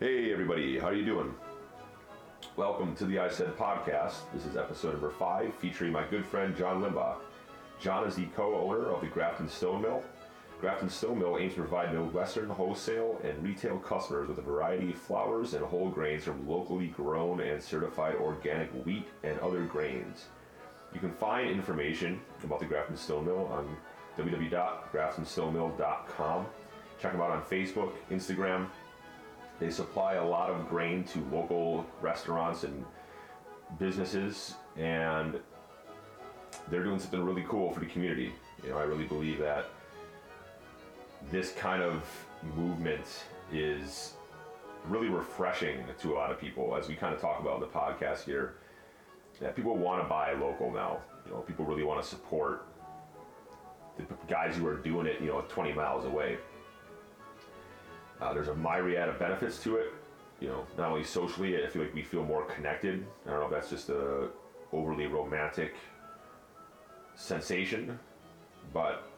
Hey everybody, how are you doing? Welcome to the I Said podcast. This is episode number five, featuring my good friend John Limbach. John is the co-owner of the Grafton Stone Mill. Grafton Stone Mill aims to provide Midwestern wholesale and retail customers with a variety of flours and whole grains from locally grown and certified organic wheat and other grains. You can find information about the Grafton Stone Mill on www.graftonstonemill.com. Check them out on Facebook, Instagram, they supply a lot of grain to local restaurants and businesses, and they're doing something really cool for the community. You know, I really believe that this kind of movement is really refreshing to a lot of people, as we kind of talk about in the podcast here. People want to buy local now. You know, people really want to support the guys who are doing it. You know, 20 miles away. Uh, there's a myriad of benefits to it. You know, not only socially, I feel like we feel more connected. I don't know if that's just a overly romantic sensation, but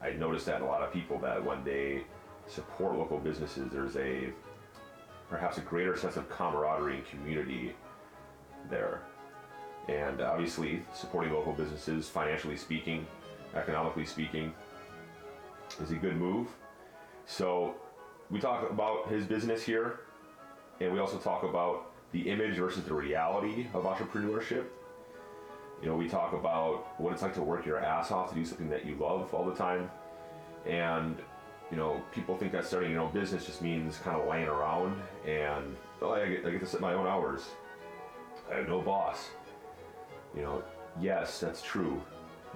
I noticed that in a lot of people that when they support local businesses, there's a perhaps a greater sense of camaraderie and community there. And obviously, supporting local businesses, financially speaking, economically speaking, is a good move. So we talk about his business here, and we also talk about the image versus the reality of entrepreneurship. You know, we talk about what it's like to work your ass off to do something that you love all the time. And, you know, people think that starting your own business just means kind of laying around and oh, I, get, I get to set my own hours. I have no boss. You know, yes, that's true.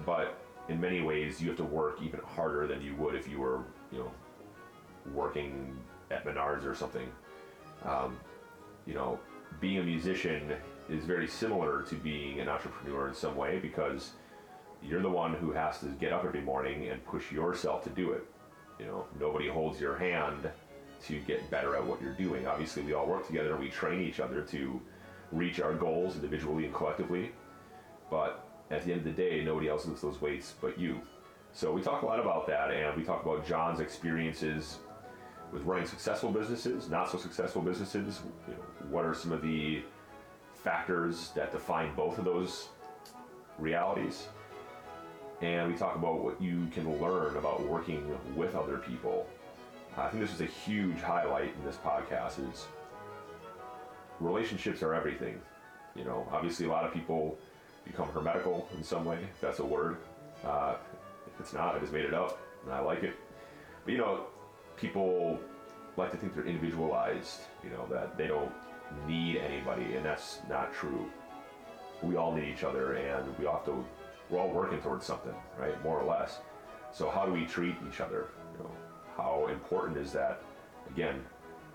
But in many ways, you have to work even harder than you would if you were, you know, working at Menards or something. Um, you know, being a musician is very similar to being an entrepreneur in some way because you're the one who has to get up every morning and push yourself to do it. You know, nobody holds your hand to get better at what you're doing. Obviously, we all work together and we train each other to reach our goals individually and collectively. But at the end of the day, nobody else lifts those weights but you. So we talk a lot about that, and we talk about John's experiences with running successful businesses, not so successful businesses. You know, what are some of the factors that define both of those realities? And we talk about what you can learn about working with other people. I think this is a huge highlight in this podcast is relationships are everything. You know, obviously a lot of people become hermetical in some way, that's a word. Uh, if it's not, I just made it up and I like it. But you know, people like to think they're individualized, you know, that they don't need anybody, and that's not true. We all need each other, and we have to, we're all working towards something, right? More or less. So, how do we treat each other? You know, how important is that, again,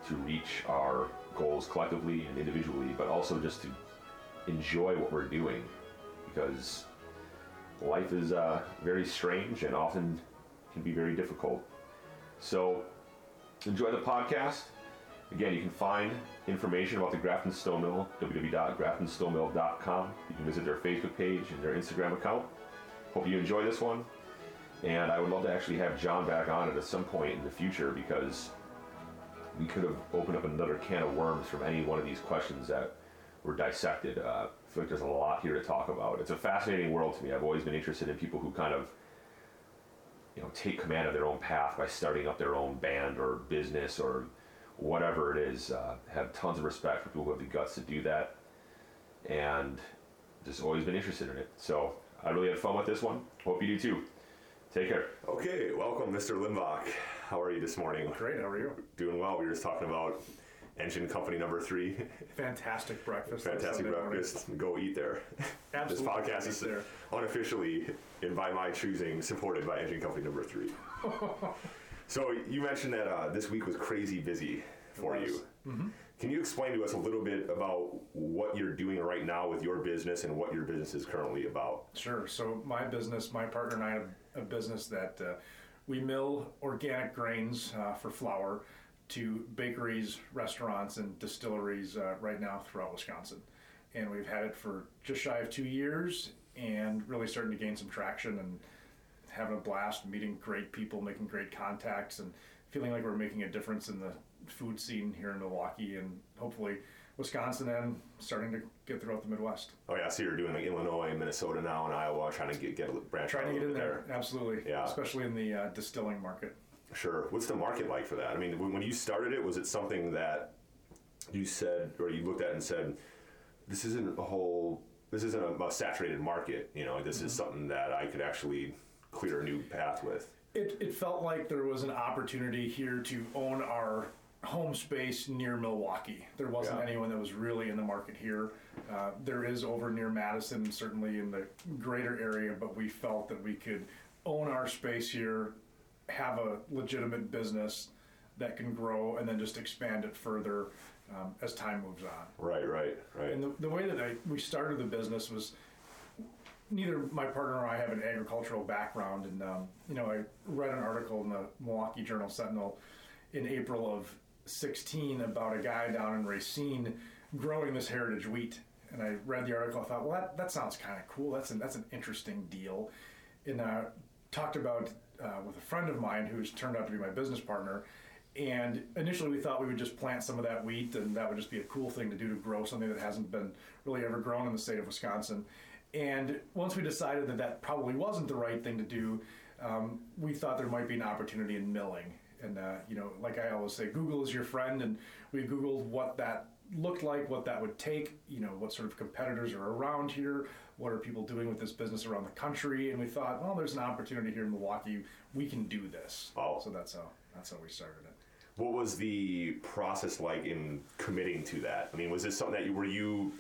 to reach our goals collectively and individually, but also just to enjoy what we're doing? Because life is uh, very strange and often can be very difficult. So, enjoy the podcast. Again, you can find information about the Grafton Stone Mill, www.graftonstonemill.com. You can visit their Facebook page and their Instagram account. Hope you enjoy this one. And I would love to actually have John back on it at some point in the future because we could have opened up another can of worms from any one of these questions that were dissected. Uh, I feel like there's a lot here to talk about. It's a fascinating world to me. I've always been interested in people who kind of you know take command of their own path by starting up their own band or business or whatever it is. Uh, have tons of respect for people who have the guts to do that, and just always been interested in it. So I really had fun with this one. Hope you do too. Take care. Okay, welcome, Mr. Limbach. How are you this morning? Great. How are you? Doing well. We were just talking about engine company number three. Fantastic breakfast. Fantastic breakfast. Morning. Go eat there. Absolutely. this podcast is there. unofficially, and by my choosing, supported by engine company number three. so you mentioned that uh, this week was crazy busy for you. Mm-hmm. Can you explain to us a little bit about what you're doing right now with your business and what your business is currently about? Sure. So my business, my partner and I have a business that uh, we mill organic grains uh, for flour to bakeries, restaurants, and distilleries uh, right now throughout Wisconsin. And we've had it for just shy of two years and really starting to gain some traction and having a blast, meeting great people, making great contacts, and feeling like we're making a difference in the food scene here in Milwaukee and hopefully Wisconsin and starting to get throughout the Midwest. Oh yeah, so you're doing like Illinois, Minnesota now, and Iowa, trying to get get a branch Trying to get in there, bit absolutely. Yeah. Especially in the uh, distilling market. Sure. What's the market like for that? I mean, when, you started it, was it something that you said or you looked at and said, "This isn't a whole, this isn't a, a saturated market. You know, this is something that I could actually clear a new path with." It, it felt like there was an opportunity here to own our home space near Milwaukee. There wasn't Yeah. anyone that was really in the market here. Uh, there is over near Madison, certainly in the greater area, but we felt that we could own our space here, have a legitimate business that can grow, and then just expand it further um, as time moves on. Right, right, right. And the, the way that I, we started the business was neither my partner or I have an agricultural background. And, um, you know, I read an article in the Milwaukee Journal Sentinel in April of 16 about a guy down in Racine growing this heritage wheat. And I read the article. I thought, well, that, that sounds kind of cool. That's an, that's an interesting deal. And uh, talked about uh, with a friend of mine who's turned out to be my business partner. And initially, we thought we would just plant some of that wheat, and that would just be a cool thing to do to grow something that hasn't been really ever grown in the state of Wisconsin. And once we decided that that probably wasn't the right thing to do, um, we thought there might be an opportunity in milling. And uh, you know, like I always say, Google is your friend, and we Googled what that looked like, what that would take, you know, what sort of competitors are around here, what are people doing with this business around the country, and we thought, well, there's an opportunity here in Milwaukee, we can do this. Oh. So that's how that's how we started it. What was the process like in committing to that? I mean, was this something that you were you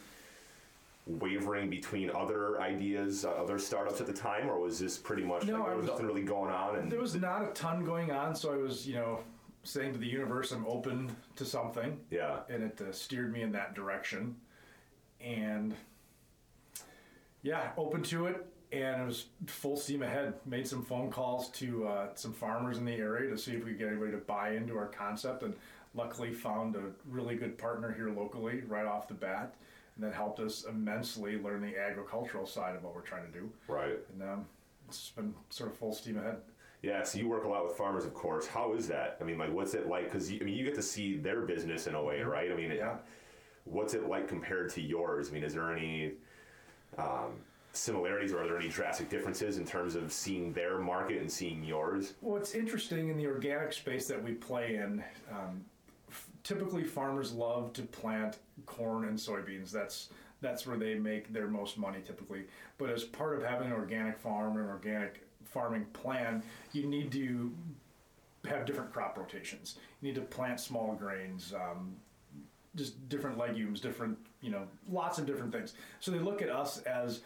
wavering between other ideas, uh, other startups at the time, or was this pretty much No, like I there was was- nothing really going on? And There was not a ton going on, so I was, you know, saying to the universe, I'm open to something. yeah, and it uh, steered me in that direction. And yeah, open to it, and it was full steam ahead. Made some phone calls to uh, some farmers in the area to see if we could get anybody to buy into our concept, and luckily found a really good partner here locally right off the bat, and that helped us immensely learn the agricultural side of what we're trying to do. right. And um, it's been sort of full steam ahead. Yeah, so you work a lot with farmers, of course. How is that? I mean, like, what's it like? Because I mean, you get to see their business in a way, right? I mean, it- what's it like compared to yours? I mean, is there any um, similarities, or are there any drastic differences in terms of seeing their market and seeing yours? What's interesting in the organic space that we play in, um, f- typically farmers love to plant corn and soybeans. That's that's where they make their most money typically. But as part of having an organic farm and an organic farming plan, you need to have different crop rotations. You need to plant small grains, um, just different legumes, different, you know, lots of different things. So they look at us as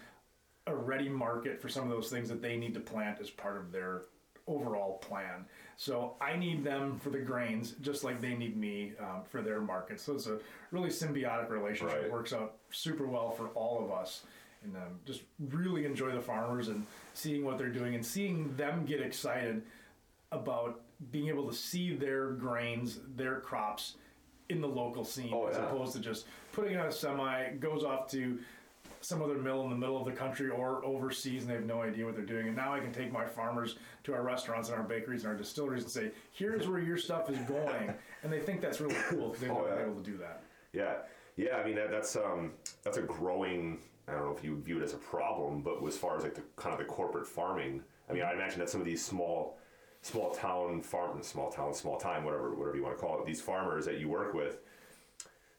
a ready market for some of those things that they need to plant as part of their overall plan. So I need them for the grains, just like they need me um, for their market. So it's a really symbiotic relationship. Right. It works out super well for all of us. And um, just really enjoy the farmers and seeing what they're doing and seeing them get excited about being able to see their grains, their crops in the local scene Oh, as yeah. opposed to just putting it on a semi, goes off to some other mill in the middle of the country or overseas and they have no idea what they're doing. And now I can take my farmers to our restaurants and our bakeries and our distilleries and say, here's where your stuff is going. and they think that's really cool because they've Oh, yeah. been able to do that. Yeah, yeah. I mean, that, that's um, that's a growing. I don't know if you view it as a problem, but as far as like the kind of the corporate farming, I mean, I imagine that some of these small, small town farm, small town, small time, whatever, whatever you want to call it, these farmers that you work with,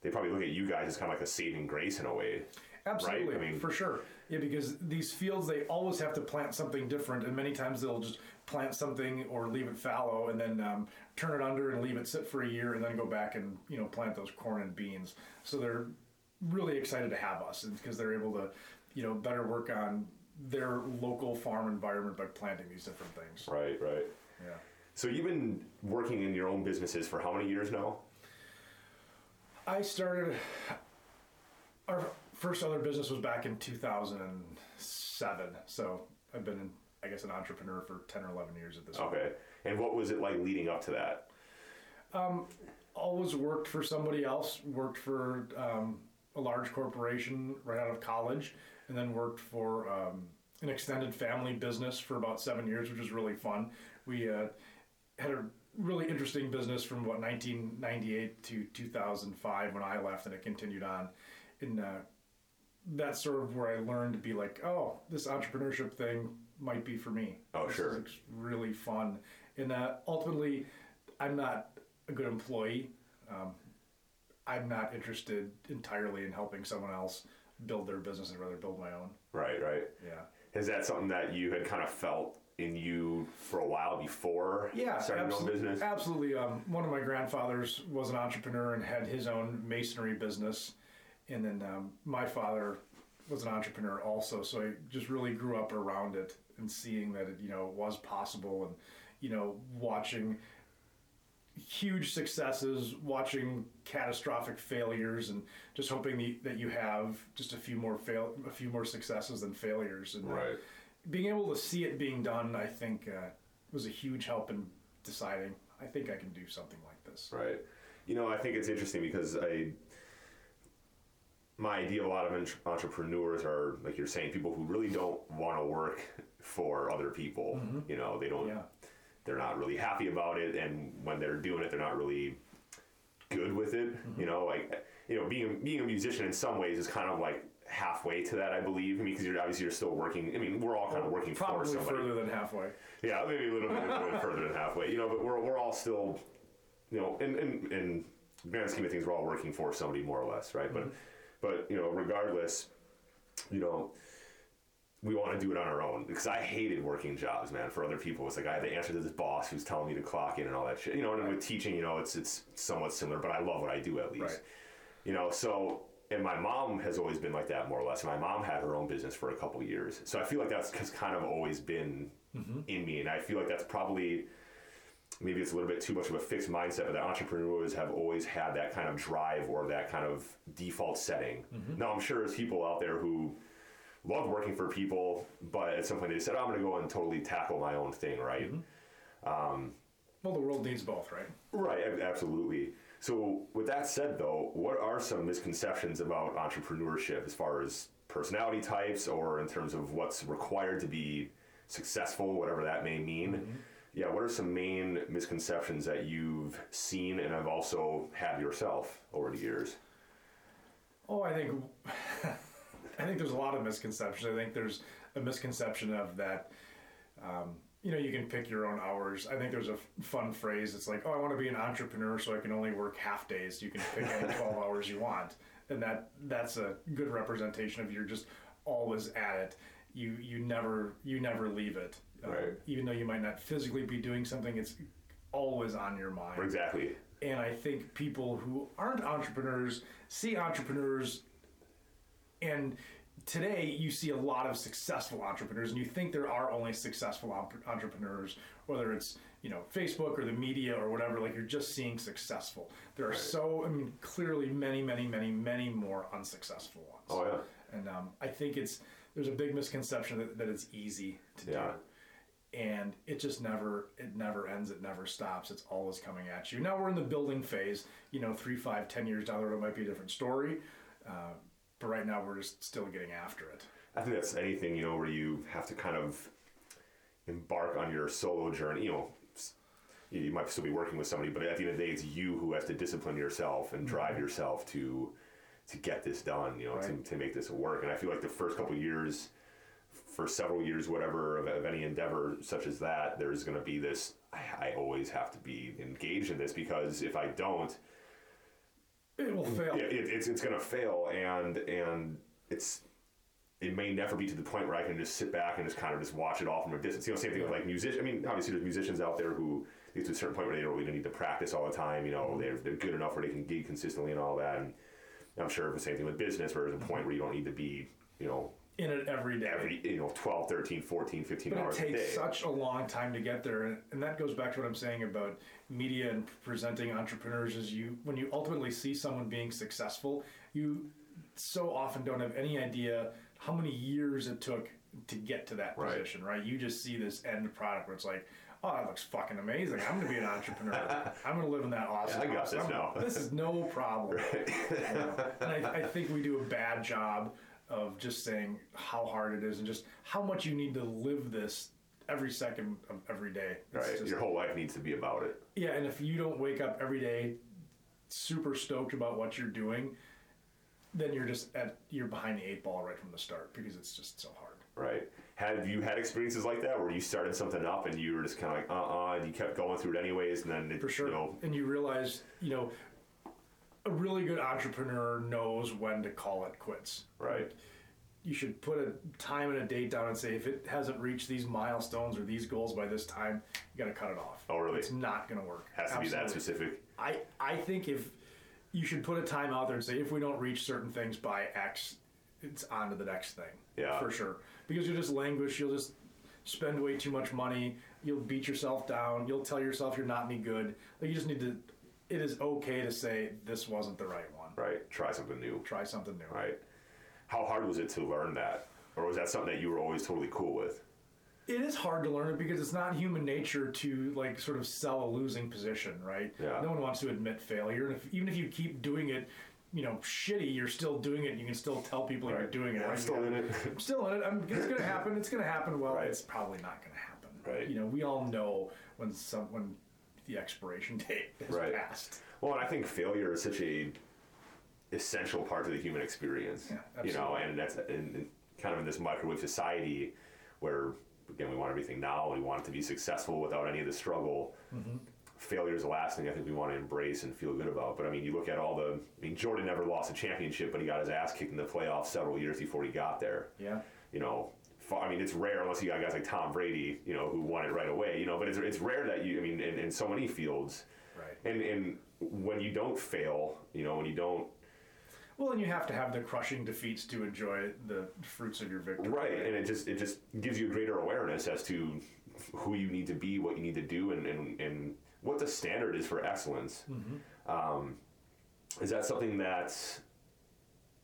they probably look at you guys as kind of like a saving grace in a way. Absolutely, I mean- for sure. Yeah, because these fields they always have to plant something different, and many times they'll just plant something or leave it fallow, and then um, turn it under and leave it sit for a year, and then go back and you know plant those corn and beans. So they're really excited to have us, because they're able to, you know, better work on their local farm environment by planting these different things. Right, right. Yeah. So you've been working in your own businesses for how many years now? I started our first other business was back in 2007. So I've been, I guess, an entrepreneur for 10 or 11 years at this point. Okay. And what was it like leading up to that? Always worked for somebody else. Worked for um, a large corporation right out of college, and then worked for um, an extended family business for about seven years, which was really fun. We uh, had a really interesting business from what 1998 to 2005 when I left, and it continued on. And uh, that's sort of where I learned to be like, oh, this entrepreneurship thing might be for me. Oh, This sure. it's really fun. And uh, ultimately, I'm not a good employee. Um, I'm not interested entirely in helping someone else build their business. I'd rather build my own. Right, right. Yeah. Is that something that you had kind of felt in you for a while before Yeah, starting your own business? Absolutely. Um, one of my grandfathers was an entrepreneur and had his own masonry business, and then um, my father was an entrepreneur also. So I just really grew up around it and seeing that it, you know, was possible, and you know, watching huge successes, watching catastrophic failures, and just hoping the, that you have just a few more fail, a few more successes than failures, and uh, Right. being able to see it being done, I think, uh, was a huge help in deciding. I think I can do something like this. Right. You know, I think it's interesting because I, my idea of a lot of entrepreneurs are like you're saying, people who really don't want to work for other people. You know, they don't. Yeah. They're not really happy about it, and when they're doing it, they're not really good with it. You know, like you know, being being a musician in some ways is kind of like halfway to that, I believe. I mean, because you're obviously you're still working. I mean, we're all kind of working for Probably somebody. further than halfway. Yeah, maybe a little bit, a little bit further than halfway. You know, but we're, we're all still, you know, in, in, in grand scheme of things, we're all working for somebody more or less, right? But, mm-hmm. but you know, regardless, you know, we want to do it on our own because I hated working jobs, man. For other people, it's like I had to answer to this boss who's telling me to clock in and all that shit. You know, and with teaching, you know, it's it's somewhat similar, but I love what I do at least. Right. You know, so and my mom has always been like that more or less. My mom had her own business for a couple years, so I feel like that's has kind of always been mm-hmm. in me, and I feel like that's probably maybe it's a little bit too much of a fixed mindset, but that entrepreneurs have always had that kind of drive or that kind of default setting. Mm-hmm. Now, I'm sure there's people out there who loved working for people, but at some point they said, oh, I'm going to go and totally tackle my own thing, right? Mm-hmm. Um, well, the world needs both, right? Right, absolutely. So, with that said, though, what are some misconceptions about entrepreneurship as far as personality types or in terms of what's required to be successful, whatever that may mean? Mm-hmm. Yeah, what are some main misconceptions that you've seen and have also had yourself over the years? Oh, I think I think there's a lot of misconceptions. I think there's a misconception of that. Um, you know, you can pick your own hours. I think there's a f- fun phrase. It's like, oh, I want to be an entrepreneur, so I can only work half days. You can pick any 12 hours you want, and that that's a good representation of you're just always at it. You you never you never leave it. Um, Right. even though you might not physically be doing something, it's always on your mind. Exactly. And I think people who aren't entrepreneurs see entrepreneurs, and today you see a lot of successful entrepreneurs, and you think there are only successful entre- entrepreneurs, whether it's you know Facebook or the media or whatever. Like you're just seeing successful. There are so I mean clearly many many many many more unsuccessful ones. Oh, yeah. And um, I think it's there's a big misconception that, that it's easy to Yeah. do and it just never it never ends it never stops it's always coming at you now we're in the building phase you know three five ten years down the road it might be a different story uh, but right now we're just still getting after it I think that's anything, you know, where you have to kind of embark on your solo journey. You know, you might still be working with somebody, but at the end of the day, it's you who has to discipline yourself and drive mm-hmm. yourself to to get this done. You know, Right. to, to make this work. And I feel like the first couple years, for several years, whatever of, of any endeavor such as that, there's going to be this. I, I always have to be engaged in this because if I don't, it will fail it, it, it's it's gonna fail and and it's it may never be to the point where I can just sit back and just kind of just watch it all from a distance. You know, same thing with like musicians. I mean, obviously there's musicians out there who get to a certain point where they don't really need to practice all the time. You know, mm-hmm. they're they're good enough where they can gig consistently and all that. And I'm sure the same thing with business, where there's a point where you don't need to be, you know, in it every day every you know 12, 13, 14, 15 but it hours a day. takes such a long time to get there and, and that goes back to what i'm saying about media and presenting entrepreneurs is you when you ultimately see someone being successful you so often don't have any idea how many years it took to get to that Right. position right you just see this end product where it's like oh that looks fucking amazing i'm gonna be an entrepreneur i'm gonna live in that awesome I got house. this now." this is no problem you know? and I, I think we do a bad job of just saying how hard it is and just how much you need to live this every second of every day. It's Right. just- Your whole life needs to be about it. yeah, and if you don't wake up every day super stoked about what you're doing, then you're just at you're behind the eight ball right from the start because it's just so hard. Right. Have you had experiences like that where you started something up and you were just kind of like, uh uh and you kept going through it anyways, and then it, For sure. you know, And you realize, you know, a really good entrepreneur knows when to call it quits. right. You should put a time and a date down and say if it hasn't reached these milestones or these goals by this time, you got to cut it off. Oh, really? It's not going to work. Has to be that specific. I I think if you should put a time out there and say if we don't reach certain things by X, it's on to the next thing. Yeah. For sure. Because you'll just languish, you'll just spend way too much money, you'll beat yourself down, you'll tell yourself you're not any good. Like you just need to it is okay to say this wasn't the right one. Right. Try something new. Try something new. Right. How hard was it to learn that? Or was that something that you were always totally cool with? It is hard to learn it because it's not human nature to like sort of sell a losing position, right? Yeah. No one wants to admit failure, and if, even if you keep doing it, you know, shitty, you're still doing it. and You can still tell people you're doing it. Yeah, I'm right? still in it. I'm still in it. I'm, it's gonna happen. It's gonna happen. Well, Right. it's probably not gonna happen. Right. You know, we all know when some when the expiration date has Right. passed. Well, and I think failure is such a essential part of the human experience. Yeah, you know, and that's in, in kind of in this microwave society where again we want everything now. We want it to be successful without any of the struggle. Mm-hmm. Failure is the last thing I think we want to embrace and feel good about. But I mean, you look at all the. I mean, Jordan never lost a championship, but he got his ass kicked in the playoffs several years before he got there Yeah. you know, fa- I mean, it's rare unless you got guys like Tom Brady, you know, who won it right away, you know, but it's, it's rare that you, I mean, in, in so many fields. Right. And, and when you don't fail, you know, when you don't, Well, and you have to have the crushing defeats to enjoy the fruits of your victory. right, and it just, it just gives you a greater awareness as to who you need to be, what you need to do, and, and, and what the standard is for excellence. Um, is that something that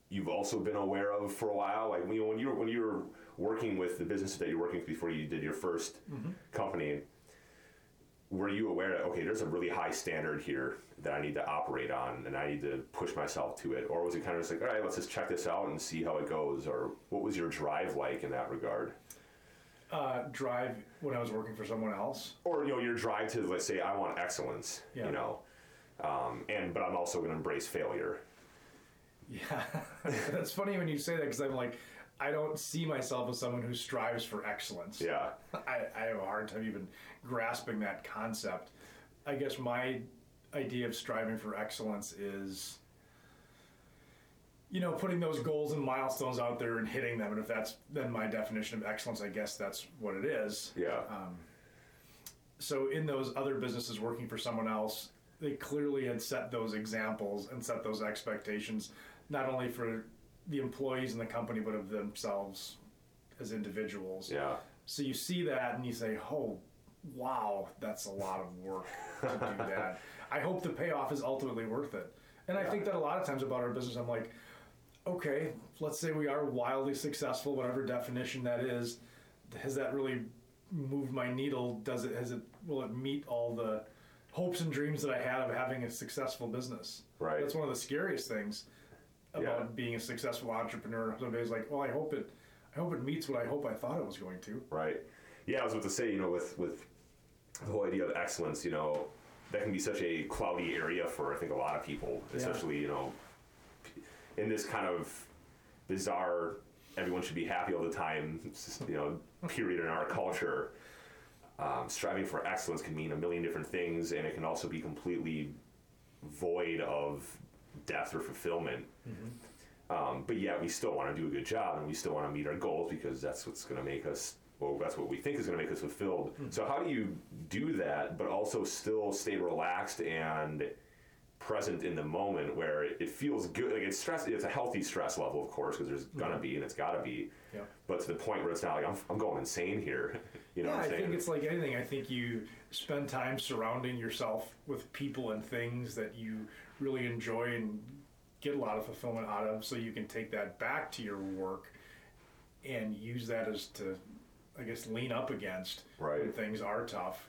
you've also been aware of for a while? Like you know, when you were when you were working with the businesses that you're working with before you did your 1st company, were you aware that okay, there's a really high standard here that I need to operate on, and I need to push myself to it, or was it kind of just like, all right, let's just check this out and see how it goes, or what was your drive like in that regard? Uh, drive when I was working for someone else. or you know your drive to let's say I want excellence, Yeah. you know, um, and but I'm also going to embrace failure. Yeah, that's funny when you say that because I'm like, I don't see myself as someone who strives for excellence. Yeah, I, I have a hard time even grasping that concept. I guess my idea of striving for excellence is, you know, putting those goals and milestones out there and hitting them. And if that's then my definition of excellence, I guess that's what it is. yeah, um, So in those other businesses working for someone else, they clearly had set those examples and set those expectations, not only for the employees in the company, but of themselves as individuals. yeah, So you see that and you say, "Oh, wow, that's a lot of work to do that." I hope the payoff is ultimately worth it. And I think that a lot of times about our business, I'm like, okay, let's say we are wildly successful, whatever definition that is. Has that really moved my needle? Does it? Has it? Will it meet all the hopes and dreams that I had of having a successful business? Right. That's one of the scariest things about Yeah. being a successful entrepreneur. Somebody's like, well, I hope it. I hope it meets what I hope I thought it was going to. right. Yeah, I was about to say, you know, with with the whole idea of excellence, you know, that can be such a cloudy area for I think a lot of people, Yeah. especially you know, in this kind of bizarre, everyone should be happy all the time, you know, period in our culture. Um, striving for excellence can mean a million different things, and it can also be completely void of depth or fulfillment. Mm-hmm. Um, but yet, we still want to do a good job, and we still want to meet our goals because that's what's going to make us. Well, that's what we think is going to make us fulfilled. Mm. So, how do you do that, but also still stay relaxed and present in the moment where it, it feels good? Like it's stress. It's a healthy stress level, of course, because there's mm-hmm. gonna be and it's got to be. Yeah. But to the point where it's not like I'm, I'm going insane here. You know yeah, I think it's like anything. I think you spend time surrounding yourself with people and things that you really enjoy and get a lot of fulfillment out of, so you can take that back to your work and use that as to, I guess, lean up against right. when things are tough.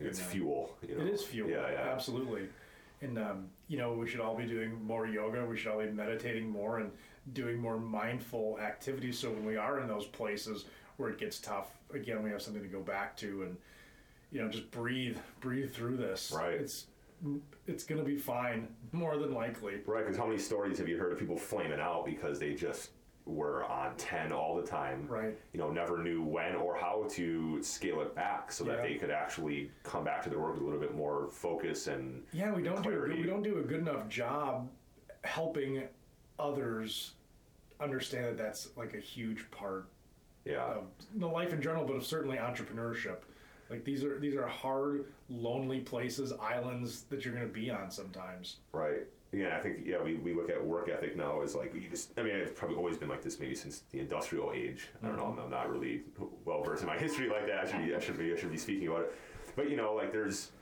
it's uh, fuel. You know? It is fuel. Yeah, yeah. Absolutely. And, um, you know, we should all be doing more yoga. We should all be meditating more and doing more mindful activities. So when we are in those places, where it gets tough, again, we have something to go back to and, you know, just breathe, breathe through this. Right. It's, it's going to be fine, more than likely. Right, because how many stories have you heard of people flaming out because they just were on 10 all the time? Right. You know, never knew when or how to scale it back so that they could actually come back to their work with a little bit more focus and. Yeah, we don't do a we don't do a good enough job helping others understand that that's like a huge part Yeah. of the life in general, but of certainly entrepreneurship. Like these are these are hard, lonely places, islands that you're going to be on sometimes. Right. Yeah, I think yeah we, we look at work ethic now as like you just I mean it's probably always been like this maybe since the industrial age. I don't know. I'm, I'm not really well versed in my history like that. I should be I should be I should be speaking about it. But you know like there's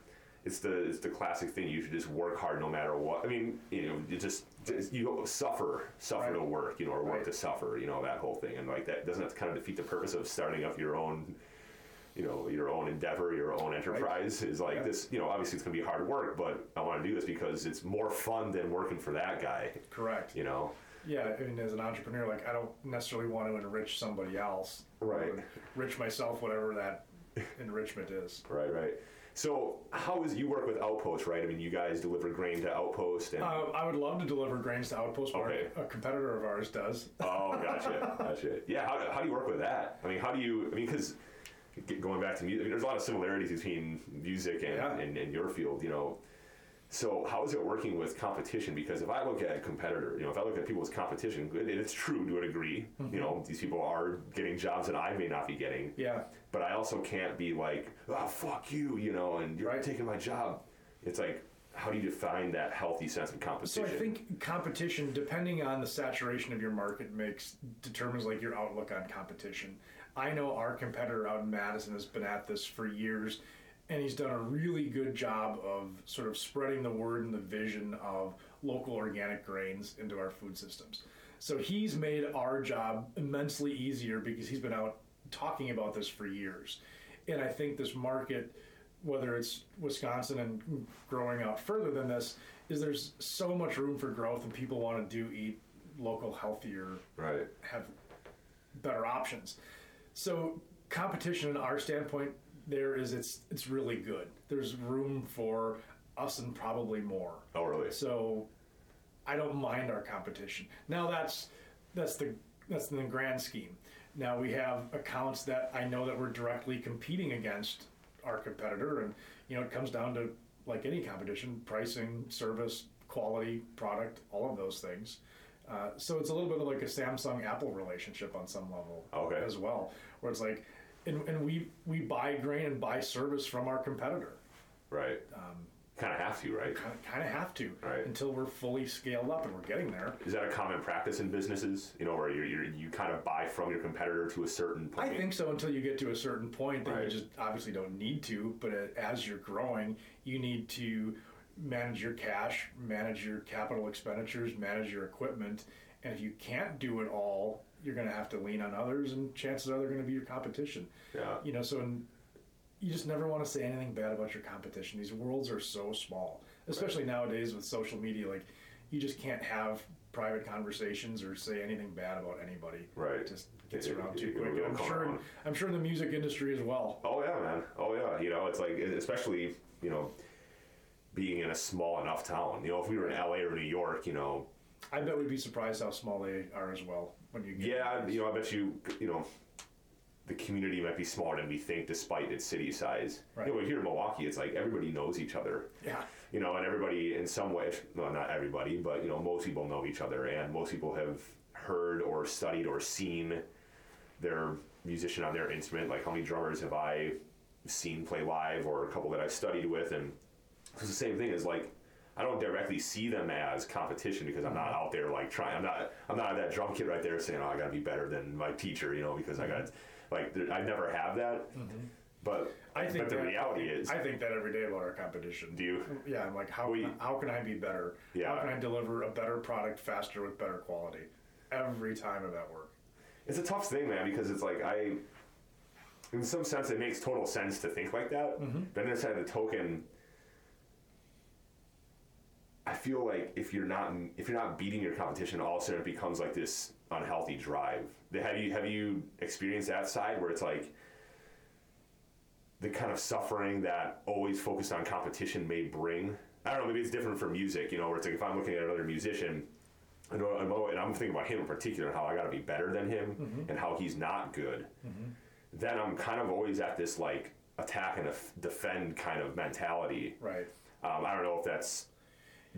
it's the it's the classic thing. You should just work hard no matter what. I mean you know you just, just you suffer suffer to work you know or work Right. to suffer you know that whole thing and like that doesn't that kind of defeat the purpose of starting up your own you know your own endeavor your own enterprise is like Yeah. this you know obviously it's going to be hard work but i want to do this because it's more fun than working for that guy Correct. you know Yeah, I mean, as an entrepreneur, like I don't necessarily want to enrich somebody else. Right. Enrich myself, whatever that enrichment is. right right so how is you work with outpost right i mean you guys deliver grain to outpost and Uh, I would love to deliver grains to Outpost, but Okay. a competitor of ours does. oh gotcha gotcha yeah how, how do you work with that i mean how do you i mean because going back to music I mean, there's a lot of similarities between music and, Yeah. and, and your field you know so how is it working with competition because if i look at a competitor you know if i look at people's competition and it's true to a degree mm-hmm. you know these people are getting jobs that i may not be getting Yeah. but I also can't be like, oh, fuck you, you know, and you're Right. taking my job. It's like, how do you define that healthy sense of competition? So? I think competition, depending on the saturation of your market mix, determines like your outlook on competition. I know our competitor out in Madison has been at this for years, and he's done a really good job of sort of spreading the word and the vision of local organic grains into our food systems. So he's made our job immensely easier because he's been out talking about this for years. And I think this market, whether it's Wisconsin and growing out further than this, is there's so much room for growth and people want to do eat local, healthier, right. have better options. So competition in our standpoint there is it's it's really good. There's room for us and probably more. Oh, really? So I don't mind our competition. Now that's that's the that's in the grand scheme. Now we have accounts that I know that we're directly competing against our competitor, and you know it comes down to like any competition: pricing, service, quality, product, all of those things. Uh, so it's a little bit of like a Samsung Apple relationship on some level Okay. as well, where it's like, and, and we we buy grain and buy service from our competitor Right. kind of have to, right? kind of have to Right. until we're fully scaled up and we're getting there. Is that a common practice in businesses? You know, where you're, you kind of buy from your competitor to a certain point. I think so until you get to a certain point that Right. you just obviously don't need to, but uh, as you're growing, you need to manage your cash, manage your capital expenditures, manage your equipment, and if you can't do it all, you're going to have to lean on others, and chances are they're going to be your competition. Yeah. You know, so in, you just never want to say anything bad about your competition. These worlds are so small, especially nowadays with social media. Like, you just can't have private conversations or say anything bad about anybody. Right. It just gets It- around it- too it quick. I'm sure. around. I'm sure in the music industry as well. Oh yeah, man. Oh yeah. You know, it's like especially you know being in a small enough town. You know, if we were in LA or New York, you know, I bet we'd be surprised how small they are as well when you get. yeah, you know, I bet you you know the community might be smaller than we think, despite its city size. Right. You know, here in Milwaukee, it's like everybody knows each other. Yeah. You know, and everybody in some way, well, not everybody, but you know, most people know each other, and most people have heard or studied or seen their musician on their instrument. Like, how many drummers have I seen play live, or a couple that I've studied with, and it's the same thing as like. I don't directly see them as competition because I'm not out there like trying. I'm not. I'm not that drum kid right there saying, "Oh, I got to be better than my teacher," you know, because I got like there- I never have that. But Mm-hmm. I think but the that- reality is, I think that every day about our competition. do you? Yeah, I'm like, how, We- can, I, how can I be better? Yeah. How can I deliver a better product faster with better quality? Every time of that work. It's a tough thing, man, because it's like I, in some sense, it makes total sense to think like that. Mm-hmm. But on the other side of the token, I feel like if you're not if you're not beating your competition, all of a sudden it becomes like this unhealthy drive. Have you have you experienced that side where it's like the kind of suffering that always focused on competition may bring? I don't know. Maybe it's different for music. You know, where it's like if I'm looking at another musician. I know, I'm and I'm thinking about him in particular, and how I got to be better than him, and how he's not good. Then I'm kind of always at this like attack and def- defend kind of mentality. Right. Um, I don't know if that's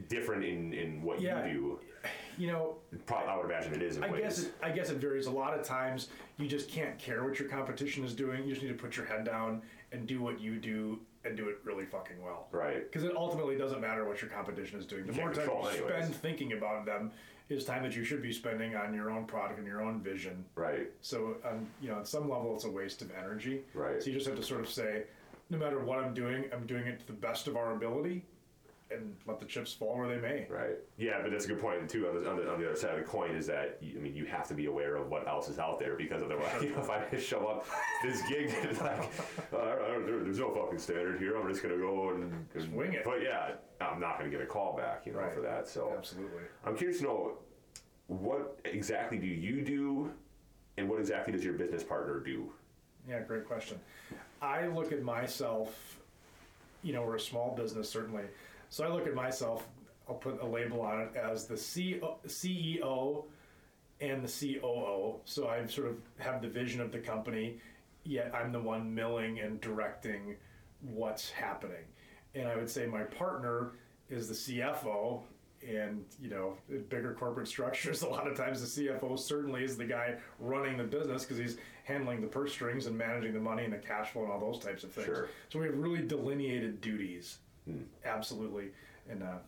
different in, in what Yeah. you do. You know, Probably, I would imagine it is I ways. guess it, I guess it varies. A lot of times, you just can't care what your competition is doing. You just need to put your head down and do what you do and do it really fucking well. Right. Because it ultimately doesn't matter what your competition is doing. The You more time you anyways. spend thinking about them is time that you should be spending on your own product and your own vision. right. So, um, you know, at some level, it's a waste of energy. Right. So you just have to sort of say, no matter what I'm doing, I'm doing it to the best of our ability, and let the chips fall where they may. Right. Yeah, but that's a good point too. On the, on the, on the other side of the coin is that you- I mean you have to be aware of what else is out there because otherwise, you know, if I just show up this gig like, I don't- there- there's no fucking standard here. I'm just gonna go and, and wing it. But yeah, I'm not gonna get a call back, you know, Right. for that. So Absolutely. I'm curious to know what exactly do you do, and what exactly does your business partner do? Yeah, great question. I look at myself, you know, we're a small business, certainly. So I look at myself, I'll put a label on it as the CEO, CEO and the COO. So I sort of have the vision of the company, yet I'm the one milling and directing what's happening. And I would say my partner is the CFO. And you know, in bigger corporate structures, a lot of times the CFO certainly is the guy running the business because he's handling the purse strings and managing the money and the cash flow and all those types of things. Sure. So we have really delineated duties, absolutely. And uh,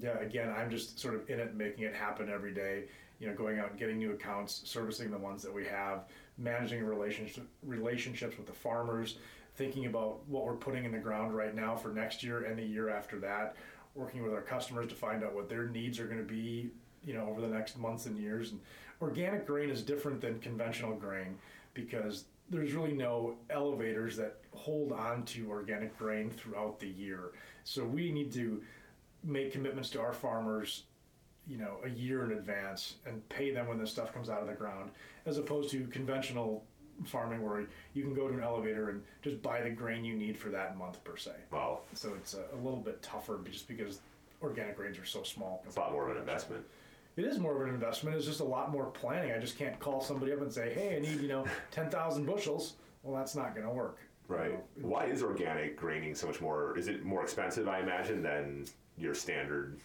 yeah, again, I'm just sort of in it, making it happen every day. You know, going out and getting new accounts, servicing the ones that we have, managing relationship relationships with the farmers, thinking about what we're putting in the ground right now for next year and the year after that, working with our customers to find out what their needs are going to be. You know, over the next months and years. And organic grain is different than conventional grain because there's really no elevators that hold on to organic grain throughout the year. So we need to make commitments to our farmers, you know, a year in advance and pay them when this stuff comes out of the ground, as opposed to conventional farming where you can go to an elevator and just buy the grain you need for that month per se. Well, So it's a, a little bit tougher just because organic grains are so small. it's a lot more of an investment. It is more of an investment. It's just a lot more planning. I just can't call somebody up and say, "Hey, I need you know ten thousand bushels." Well, that's not going to work. Right. You know, Why is organic graining so much more? Is it more expensive, I imagine, than your standard?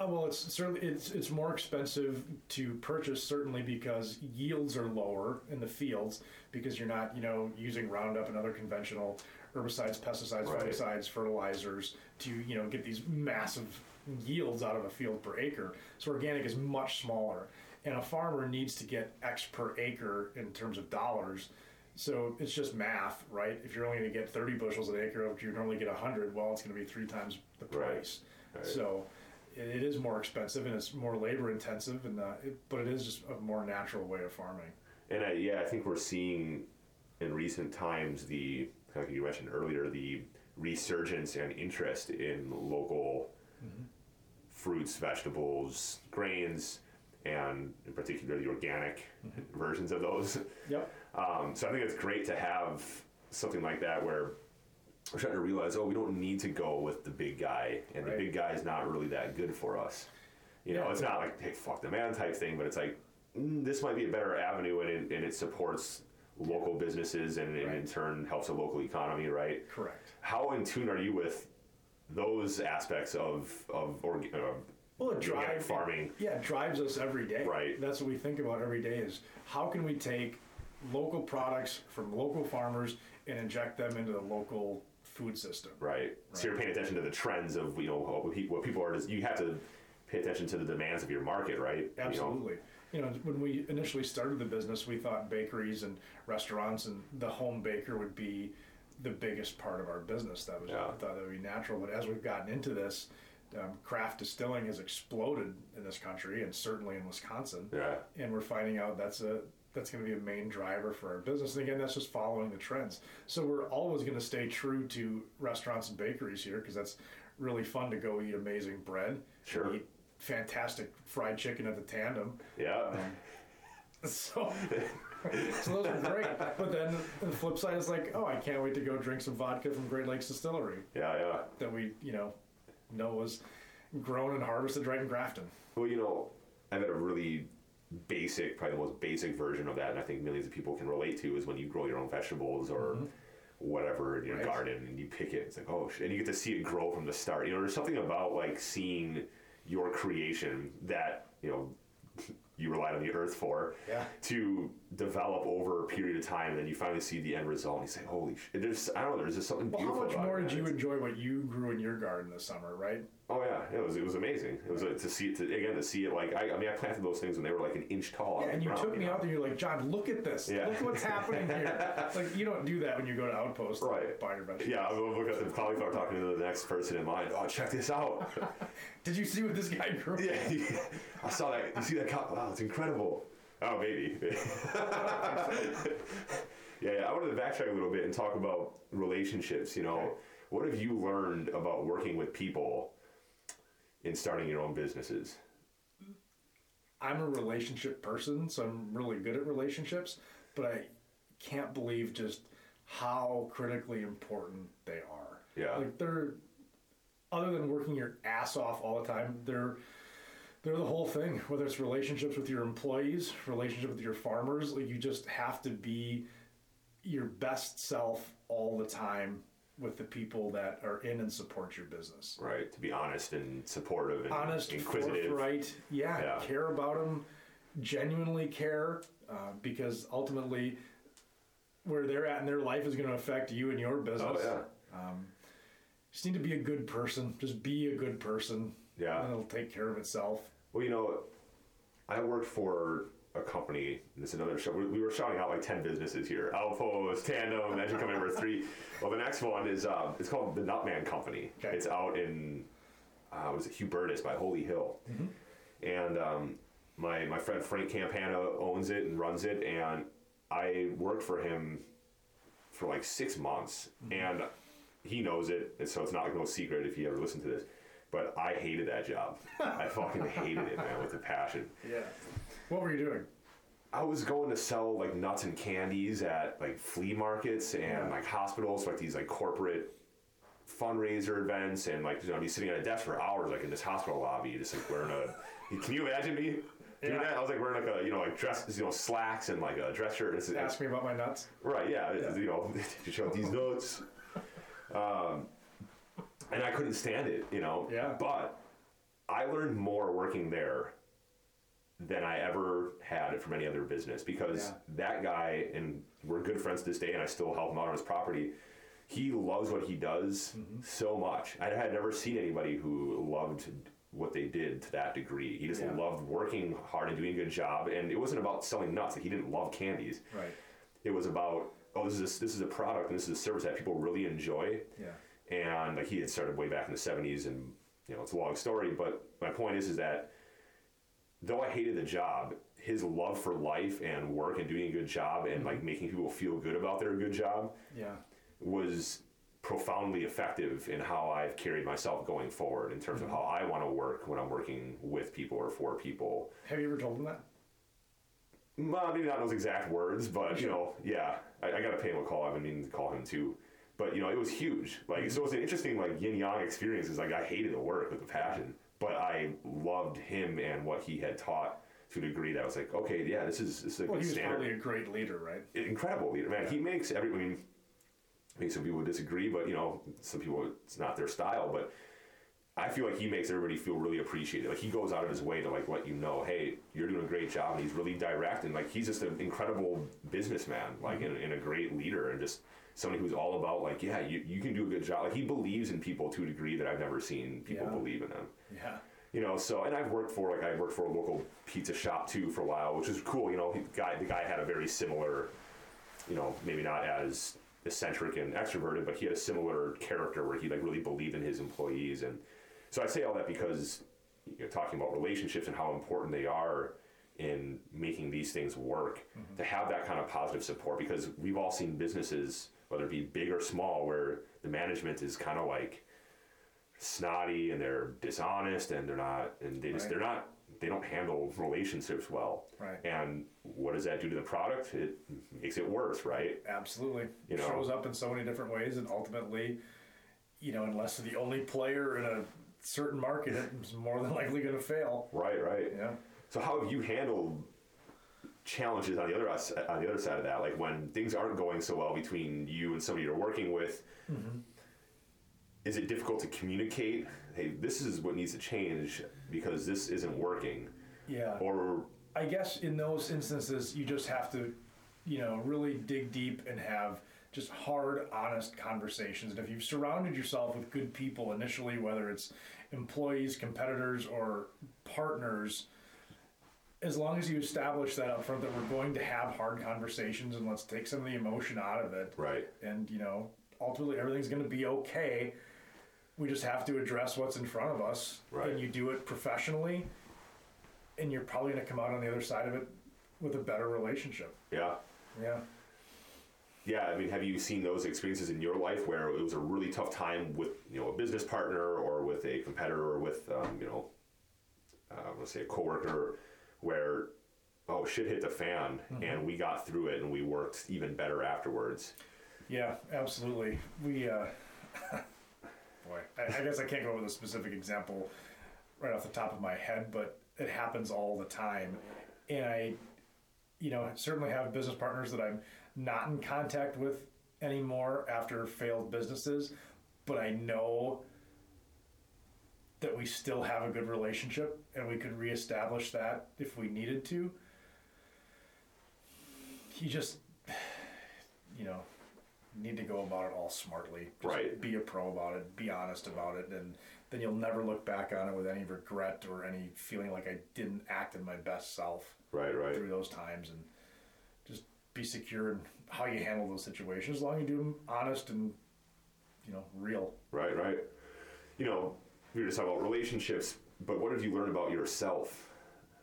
Uh, well, it's certainly it's it's more expensive to purchase certainly because yields are lower in the fields because you're not you know using Roundup and other conventional herbicides, pesticides, Right. fungicides, fertilizers to you know get these massive yields out of a field per acre. So organic is much smaller, and a farmer needs to get X per acre in terms of dollars. So it's just math, right? If you're only going to get 30 bushels an acre, if you normally get 100, well, it's going to be three times the price. Right. So it is more expensive and it's more labor intensive, and uh, it, but it is just a more natural way of farming. And I, yeah, I think we're seeing in recent times the, like you mentioned earlier, the resurgence and interest in local fruits, vegetables, grains, and in particular the organic versions of those. Yep. Um, so I think it's great to have something like that where we're starting to realize, oh, we don't need to go with the big guy, and Right. the big guy is not really that good for us. You know, Yeah. it's not like hey, fuck the man type thing, but it's like mm, this might be a better avenue, and it, and it supports local businesses, and, and in turn helps the local economy, right? Correct. How in tune are you with those aspects of of org- uh, Well, it drives farming? Yeah, it drives us every day. Right. That's what we think about every day: is how can we take local products from local farmers and inject them into the local food system. Right. So you're paying attention to the trends of you know what people, what people are. You have to pay attention to the demands of your market, right? You know? Absolutely. You know, when we initially started the business, we thought bakeries and restaurants and the home baker would be the biggest part of our business. That was Yeah. I thought that would be natural. But as we've gotten into this, um, craft distilling has exploded in this country and certainly in Wisconsin. Yeah. And we're finding out that's a that's going to be a main driver for our business. And again, that's just following the trends. So we're always going to stay true to restaurants and bakeries here because that's really fun to go eat amazing bread. Sure. Eat fantastic fried chicken at the tandem. Yeah. So, so those are great. But then the flip side is like, oh, I can't wait to go drink some vodka from Great Lakes Distillery Yeah, yeah. that we, you know, know was grown and harvested right in Grafton. Well, you know, I've had a really basic, probably the most basic version of that, and I think millions of people can relate to is when you grow your own vegetables or mm-hmm. whatever in your Right. garden and you pick it. It's like, oh, and you get to see it grow from the start. You know, there's something about like seeing your creation that, you know, you relied on the earth for Yeah. to develop over a period of time, and then you finally see the end result, and you say, "Holy shit!" There's, I don't know, there's just something Well, how much more did you enjoy what you grew in your garden this summer, right? Oh yeah, it was it was amazing. It was uh, to see it to, again to see it like I, I mean I planted those things when they were like an inch tall. Yeah, and you ground, took me know? out there. You're like, John, look at this. Yeah. Look what's happening here. like you don't do that when you go to Outpost. Right. Buy your vegetables. Yeah, I was looking at the cauliflower talking to the next person in line. Oh, check this out. Did you see what this guy grew? yeah, I saw that. You see that? cow- Wow, it's incredible. Oh, maybe. yeah, yeah, I wanted to backtrack a little bit and talk about relationships. You know, Okay. what have you learned about working with people in starting your own businesses? I'm a relationship person, so I'm really good at relationships, but I can't believe just how critically important they are. Yeah. Like they're other than working your ass off all the time, they're they're the whole thing. Whether it's relationships with your employees, relationship with your farmers, like you just have to be your best self all the time with the people that are in and support your business. Right, to be honest and supportive and honest, inquisitive. right Yeah, Yeah. care about them, genuinely care, uh, because ultimately, where they're at in their life is going to affect you and your business. Oh yeah. Just need to be a good person. Just be a good person. Yeah. and it'll take care of itself. Well, you know, I worked for a company. and This is another show. We we were shouting out like ten businesses here: Outpost, Tandem, Engine Company number three. Well, the next one is um, it's called the Nutman Company. Okay. It's out in uh, was it Hubertus by Holy Hill, and um, my my friend Frank Campana owns it and runs it, and I worked for him for like six months, and he knows it, and so it's not like no secret if you ever listen to this. But I hated that job. I fucking hated it, man, with a passion. Yeah. What were you doing? I was going to sell like nuts and candies at like flea markets and Yeah. like hospitals, like these like corporate fundraiser events, and like you know, I'd be sitting at a desk for hours, like in this hospital lobby, just like wearing a. Can you imagine me doing Yeah. that? I was like wearing like a you know like dress, you know, slacks and like a dress shirt. And it's, Ask me about my nuts. Right, yeah, it's, you know, to show these notes. Um, and I couldn't stand it, you know. Yeah. But I learned more working there than I ever had from any other business because Yeah. that guy, and we're good friends to this day, and I still help him out on his property. He loves what he does Mm-hmm. so much. I had never seen anybody who loved what they did to that degree. He just Yeah. loved working hard and doing a good job. And it wasn't about selling nuts. Like he didn't love candies Right. it was about oh this is a, this is a product and this is a service that people really enjoy Yeah. And like he had started way back in the 70s and you know it's a long story but my point is is that though i hated the job his love for life and work and doing a good job and like mm-hmm. making people feel good about their good job Yeah. was profoundly effective in how i've carried myself going forward in terms of mm-hmm. how i want to work when i'm working with people or for people Have you ever told them that? Well, maybe not those exact words, but you know, yeah, I, I got to pay him a call. I've been meaning to call him too. But you know, it was huge. Like, so it was an interesting like yin yang experience. It's like I hated the work with a passion, but I loved him and what he had taught to a degree that I was like, okay, yeah, this is this is a Well, good he was standard. probably a great leader, right? Incredible leader, man. He makes every. I mean, I mean, some people would disagree, but you know, some people it's not their style, but. I feel like he makes everybody feel really appreciated. Like he goes out of his way to like let you know, hey, you're doing a great job. And he's really direct and like he's just an incredible businessman, like and, and a great leader, and just somebody who's all about like, yeah, you, you can do a good job. Like he believes in people to a degree that I've never seen people Yeah. believe in them. Yeah. You know, so and I've worked for like I worked for a local pizza shop too for a while, which is cool. You know, he, the guy the guy had a very similar, you know, maybe not as eccentric and extroverted, but he had a similar character where he like really believed in his employees. And so I say all that because you're talking about relationships and how important they are in making these things work. Mm-hmm. To have that kind of positive support because we've all seen businesses, whether it be big or small, where the management is kind of like snotty and they're dishonest and they're not and they just Right. they're not they don't handle relationships well. Right. And what does that do to the product? It makes it worse, right? Absolutely. You know. Shows up in so many different ways, and ultimately, you know, unless the only player in a certain market, it's more than likely going to fail. Right, right. Yeah. So how have you handled challenges on the other on the other side of that? Like when things aren't going so well between you and somebody you're working with, mm-hmm. is it difficult to communicate? Hey, this is what needs to change because this isn't working. Yeah. Or I guess in those instances, you just have to, you know, really dig deep and have just hard, honest conversations. And if you've surrounded yourself with good people initially, whether it's employees, competitors, or partners, as long as you establish that up front that we're going to have hard conversations and let's take some of the emotion out of it. right, And, you know, ultimately everything's going to be okay. We just have to address what's in front of us. Right. And you do it professionally, and you're probably going to come out on the other side of it with a better relationship. yeah. Yeah. Yeah, I mean, have you seen those experiences in your life where it was a really tough time with, you know, a business partner or with a competitor or with, um, you know, uh, let's say a coworker, where, oh, shit hit the fan, and we got through it and we worked even better afterwards. Yeah, absolutely. We, uh, boy, I, I guess I can't go with a specific example right off the top of my head, but it happens all the time. And I, you know, certainly have business partners that I'm not in contact with anymore after failed businesses, but I know that we still have a good relationship and we could reestablish that if we needed to. You just, you know, need to go about it all smartly. Just Right. Be a pro about it. Be honest about it, and then you'll never look back on it with any regret or any feeling like I didn't act in my best self Right, right. through those times, and be secure in how you handle those situations. As long as you do them honest and you know real. Right, right. You know, we were just talking about relationships, but what have you learned about yourself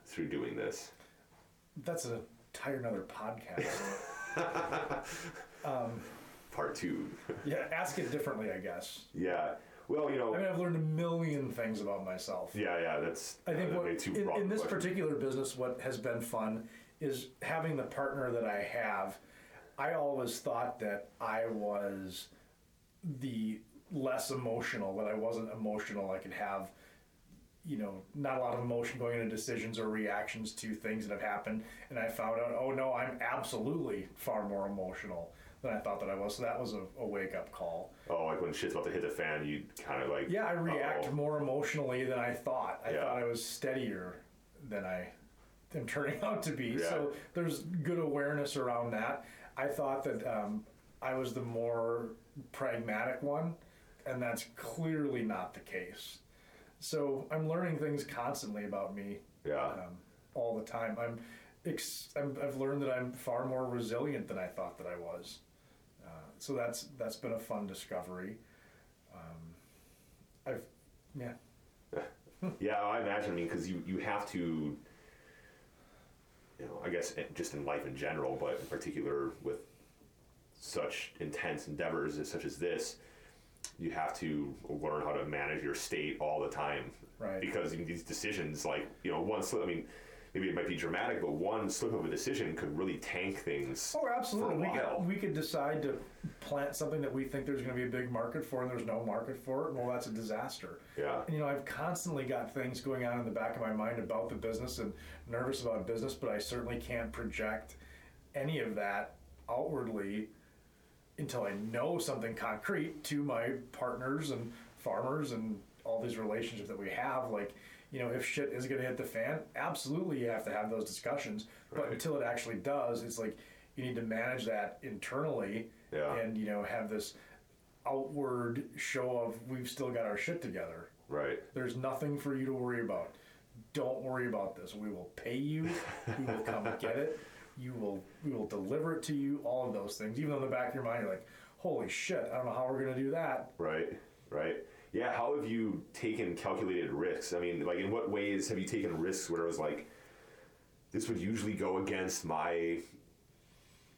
through doing this? That's an entire another podcast. Part two. yeah, ask it differently, I guess. yeah. Well, you know, I mean, I've learned a million things about myself. yeah, yeah, that's. I think uh, what, too in, in this particular business, what has been fun is having the partner that I have. I always thought that I was the less emotional, that I wasn't emotional. I could have, you know, not a lot of emotion going into decisions or reactions to things that have happened. And I found out, oh no, I'm absolutely far more emotional than I thought that I was. So that was a, a wake up call. Oh, like when shit's about to hit the fan, you kind of like. Yeah, I react uh-oh. more emotionally than I thought. I Yeah. thought I was steadier than I am turning out to be. Yeah. So there's good awareness around that. I thought that um, I was the more pragmatic one, and that's clearly not the case. So I'm learning things constantly about me Yeah. um, all the time. I'm, ex- I'm I've learned that I'm far more resilient than I thought that I was. Uh, so that's that's been a fun discovery. Um, I've yeah Yeah, I imagine. I mean, because you you have to, you know, I guess just in life in general, but in particular with such intense endeavors as such as this, you have to learn how to manage your state all the time. Right. Because these decisions, like you know, once. I mean, maybe it might be dramatic, but one slip of a decision could really tank things. Oh, absolutely. We could, we could decide to plant something that we think there's going to be a big market for, and there's no market for it. Well, that's a disaster. Yeah. And, you know, I've constantly got things going on in the back of my mind about the business and nervous about business, but I certainly can't project any of that outwardly until I know something concrete to my partners and farmers and all these relationships that we have. Like, you know, if shit is going to hit the fan, absolutely you have to have those discussions. But until it actually does, it's like you need to manage that internally Yeah. and, you know, have this outward show of we've still got our shit together. Right. There's nothing for you to worry about. Don't worry about this. We will pay you. We will come get it. You will we will deliver it to you. All of those things. Even though in the back of your mind you're like, holy shit, I don't know how we're gonna do that. Right, right. Yeah, how have you taken calculated risks? I mean, like, in what ways have you taken risks where it was like, this would usually go against my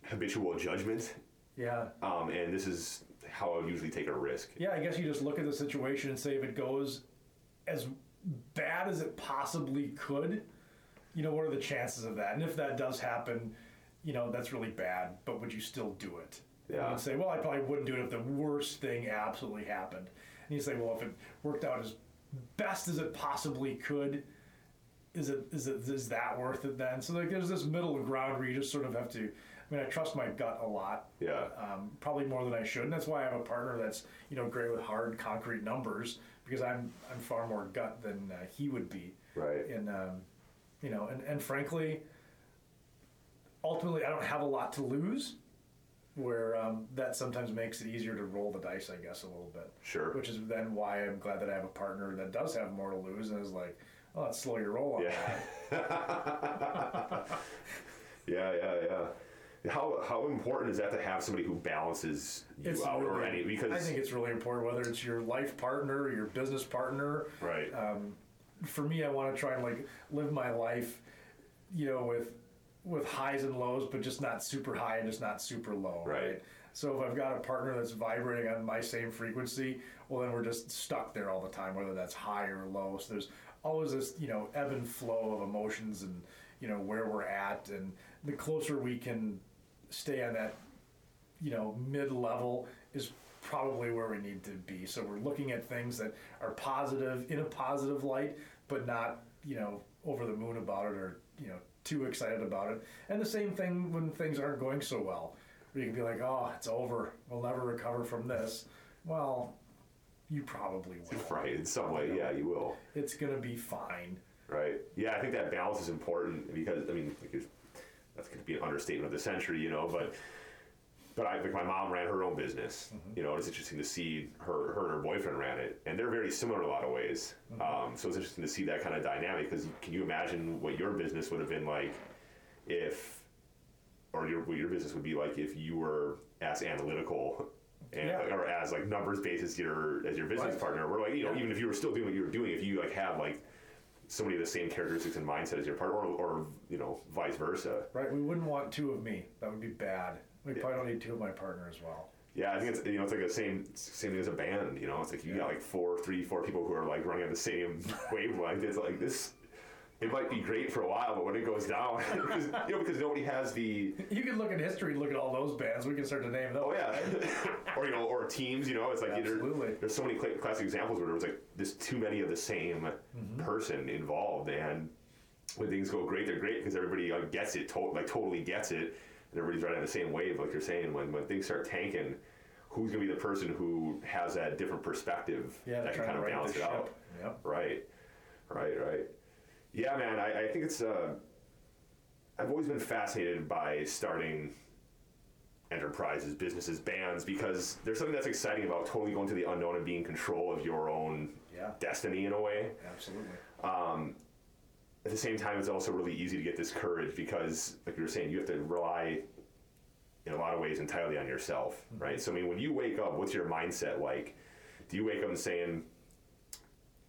habitual judgment, Yeah. um, and this is how I would usually take a risk. Yeah, I guess you just look at the situation and say if it goes as bad as it possibly could, you know, what are the chances of that? And if that does happen, you know, that's really bad, but would you still do it? Yeah. you'd say, well, I probably wouldn't do it if the worst thing absolutely happened. And you say, well, if it worked out as best as it possibly could, is it is it is that worth it then? So like, there's this middle ground where you just sort of have to. I mean, I trust my gut a lot Yeah. um, probably more than I should. And that's why I have a partner that's you know great with hard concrete numbers because I'm I'm far more gut than uh, he would be. Right. And um, you know, and and frankly, ultimately, I don't have a lot to lose. Where um, that sometimes makes it easier to roll the dice, I guess, a little bit. Sure. Which is then why I'm glad that I have a partner that does have more to lose and is like, oh, let's slow your roll on Yeah. that. Yeah, yeah, yeah. How how important is that to have somebody who balances you It's out or really- any because I think it's really important whether it's your life partner or your business partner. right. um, for me, I want to try and like live my life, you know, with with highs and lows, but just not super high and just not super low. Right. So if I've got a partner that's vibrating on my same frequency, well, then we're just stuck there all the time, whether that's high or low. So there's always this, you know, ebb and flow of emotions and you know where we're at, and the closer we can stay on that you know, mid level is probably where we need to be. So we're looking at things that are positive in a positive light, but not, you know, over the moon about it or, you know, too excited about it. And the same thing when things aren't going so well, where you can be like, oh, it's over. We'll never recover from this. Well, you probably will. right. In some way, yeah, you will. It's going to be fine. Right. Yeah, I think that balance is important because I mean, that's going to be an understatement of the century, you know. But but I like my mom ran her own business. You know, it's interesting to see her her and her boyfriend ran it, and they're very similar in a lot of ways. Um, so it's interesting to see that kind of dynamic because can you imagine what your business would have been like if, or your what your business would be like if you were as analytical. And, Yeah. or as like numbers based as your as your business Right. partner, we're like you know Yeah. even if you were still doing what you were doing, if you like have like so many of the same characteristics and mindset as your partner, or, or you know, vice versa. Right? We wouldn't want two of me. That would be bad. We Yeah. probably don't need two of my partner as well. Yeah, I think it's you know it's like the same same thing as a band. You know, it's like you got like four, three, four people who are like running on the same wavelength. It's like this. It might be great for a while, but when it goes down, because you know, because nobody has the You can look at history and look at all those bands. We can start to name those. oh yeah, or you know, or teams. You know, it's like Absolutely. there's so many cla- classic examples where there was like there's too many of the same Mm-hmm. person involved, and when things go great, they're great because everybody like, gets it, to- like totally gets it, and everybody's riding the same wave. Like you're saying, when when things start tanking, who's gonna be the person who has that different perspective Yeah, that can kind of balance it out? Yep. Right, right, right. Yeah, man, I, I think it's. Uh, I've always been fascinated by starting enterprises, businesses, bands, because there's something that's exciting about totally going to the unknown and being in control of your own Yeah. destiny in a way. Absolutely. At the same time, it's also really easy to get discouraged because, like you were saying, you have to rely in a lot of ways entirely on yourself, mm-hmm. right? So, I mean, when you wake up, what's your mindset like? Do you wake up and saying,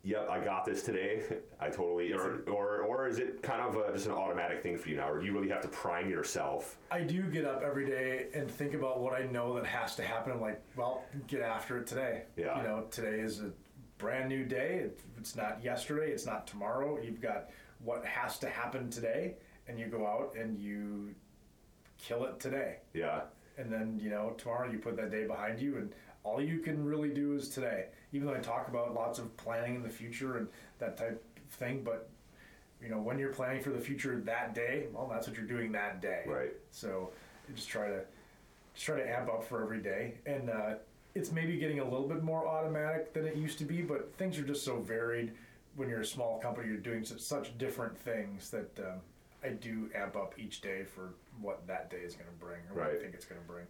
"Yep, I got this today. I totally," or or or is it kind of a, just an automatic thing for you now, or do you really have to prime yourself? I do get up every day and think about what I know that has to happen. I'm like, well, get after it today. Yeah. You know, today is a brand new day. It's not yesterday. It's not tomorrow. You've got what has to happen today, and you go out and you kill it today. Yeah, and then you know tomorrow you put that day behind you and all you can really do is today. Even though i talk about lots of planning in the future and that type of thing but you know when you're planning for the future that day well that's what you're doing that day. Right. so just try to just try to amp up for every day. And uh, it's maybe getting a little bit more automatic than it used to be but things are just so varied when you're a small company you're doing such, such different things that um, i do amp up each day for what that day is going to bring or what i Right. think it's going to bring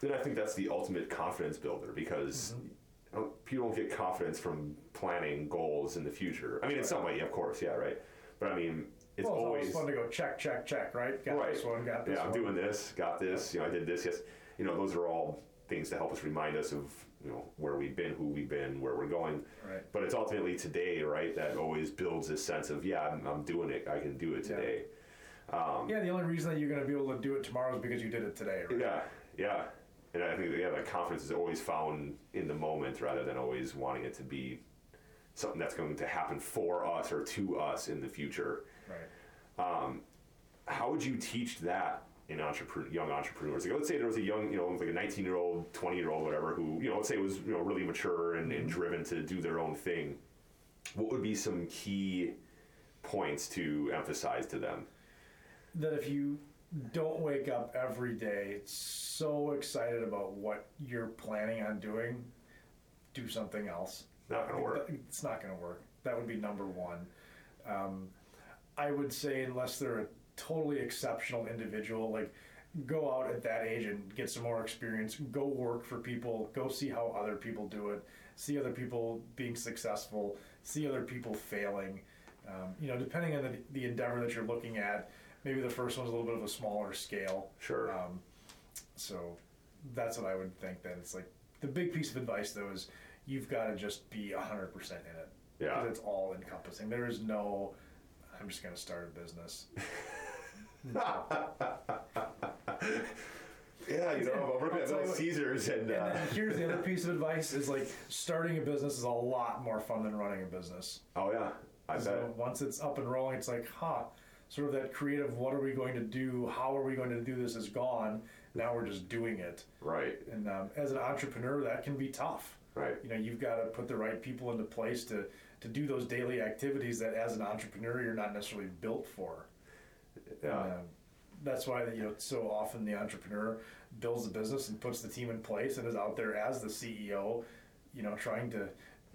then I think that's the ultimate confidence builder because Mm-hmm. you people don't get confidence from planning goals in the future. I mean, in some way, of course, yeah, right. But I mean, it's well, it's always always fun to go check, check, check, right? Got right. this one, got this yeah, I'm one. doing this, got this. You know, I did this. Yes, you know, those are all things to help us remind us of you know where we've been, who we've been, where we're going. Right. But it's ultimately today, right? That always builds this sense of yeah, I'm, I'm doing it. I can do it Yeah. today. Um, yeah, the only reason that you're going to be able to do it tomorrow is because you did it today, right? Yeah, yeah. and I think yeah, that confidence is always found in the moment rather than always wanting it to be something that's going to happen for us or to us in the future. Right. Um, how would you teach that in entrepreneur, young entrepreneurs? Like, let's say there was a young, you know, like a 19 year old, 20 year old, whatever, who, you know, let's say was, you know, really mature and, and driven to do their own thing. What would be some key points to emphasize to them? that if you don't wake up every day so excited about what you're planning on doing, do something else. Not gonna work. It's not going to work. That would be number one. Um, I would say, unless they're a totally exceptional individual, like go out at that age and get some more experience, go work for people, go see how other people do it, see other people being successful, see other people failing. Um, you know, depending on the, the endeavor that you're looking at, maybe the first one's a little bit of a smaller scale. Sure. Um, so that's what I would think. That it's like the big piece of advice though is you've got to just be hundred percent in it. Yeah. Because it's all encompassing. There is no. I'm just going to start a business. Yeah, you know, I'll at Little Caesars and, And uh, then here's the other piece of advice: is like starting a business is a lot more fun than running a business. oh yeah, I So bet. once it's up and rolling, it's like, huh, sort of that creative. What are we going to do? How are we going to do this? Is gone. Now we're just doing it. Right, And um, as an entrepreneur, that can be tough. right. You know, you've got to put the right people into place to to do those daily activities that, as an entrepreneur, you're not necessarily built for. Yeah, And, um, that's why you know so often the entrepreneur builds a business and puts the team in place and is out there as the CEO, you know, trying to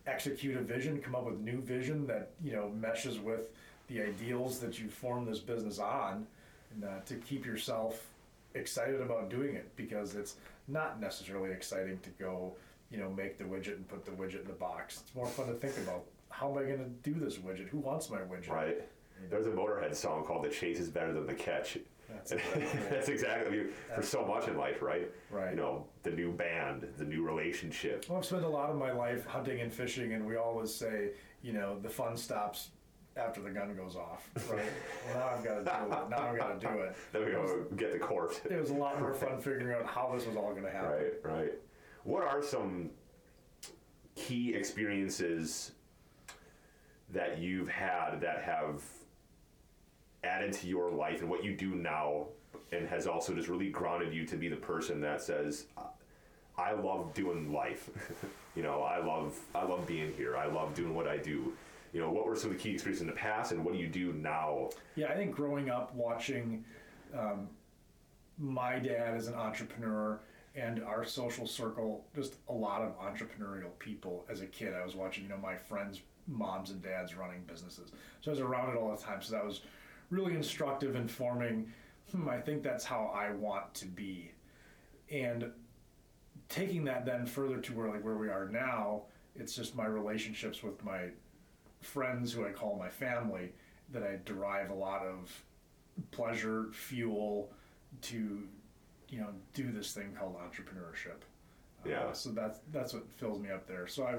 execute a vision, come up with new vision that you know meshes with the ideals that you form this business on, and uh, to keep yourself excited about doing it because it's not necessarily exciting to go, you know, make the widget and put the widget in the box. It's more fun to think about how am I going to do this widget? Who wants my widget? right. There's a Motorhead song called "The Chase is Better Than the Catch." That's exactly. That's exactly. I mean, for so much in life, right? Right. You know, the new band, the new relationship. Well, I've spent a lot of my life hunting and fishing, and we always say, you know, the fun stops after the gun goes off, right? well, now I've got to do it. Now I've got to do it. Then we go get the corpse. It was a lot more fun figuring out how this was all going to happen. Right, right. What are some key experiences that you've had that have added to your life and what you do now and has also just really grounded you to be the person that says I love doing life. you know, I love I love being here. I love doing what I do. You know, what were some of the key experiences in the past and what do you do now? Yeah, I think growing up watching um, my dad as an entrepreneur and our social circle, just a lot of entrepreneurial people as a kid. I was watching, you know, my friends' moms and dads running businesses. So I was around it all the time. So that was really instructive in forming, hmm, I think that's how I want to be. And taking that then further to where like where we are now, it's just my relationships with my friends who I call my family that I derive a lot of pleasure, fuel to, you know, do this thing called entrepreneurship. Uh, Yeah. so that's that's what fills me up there. So I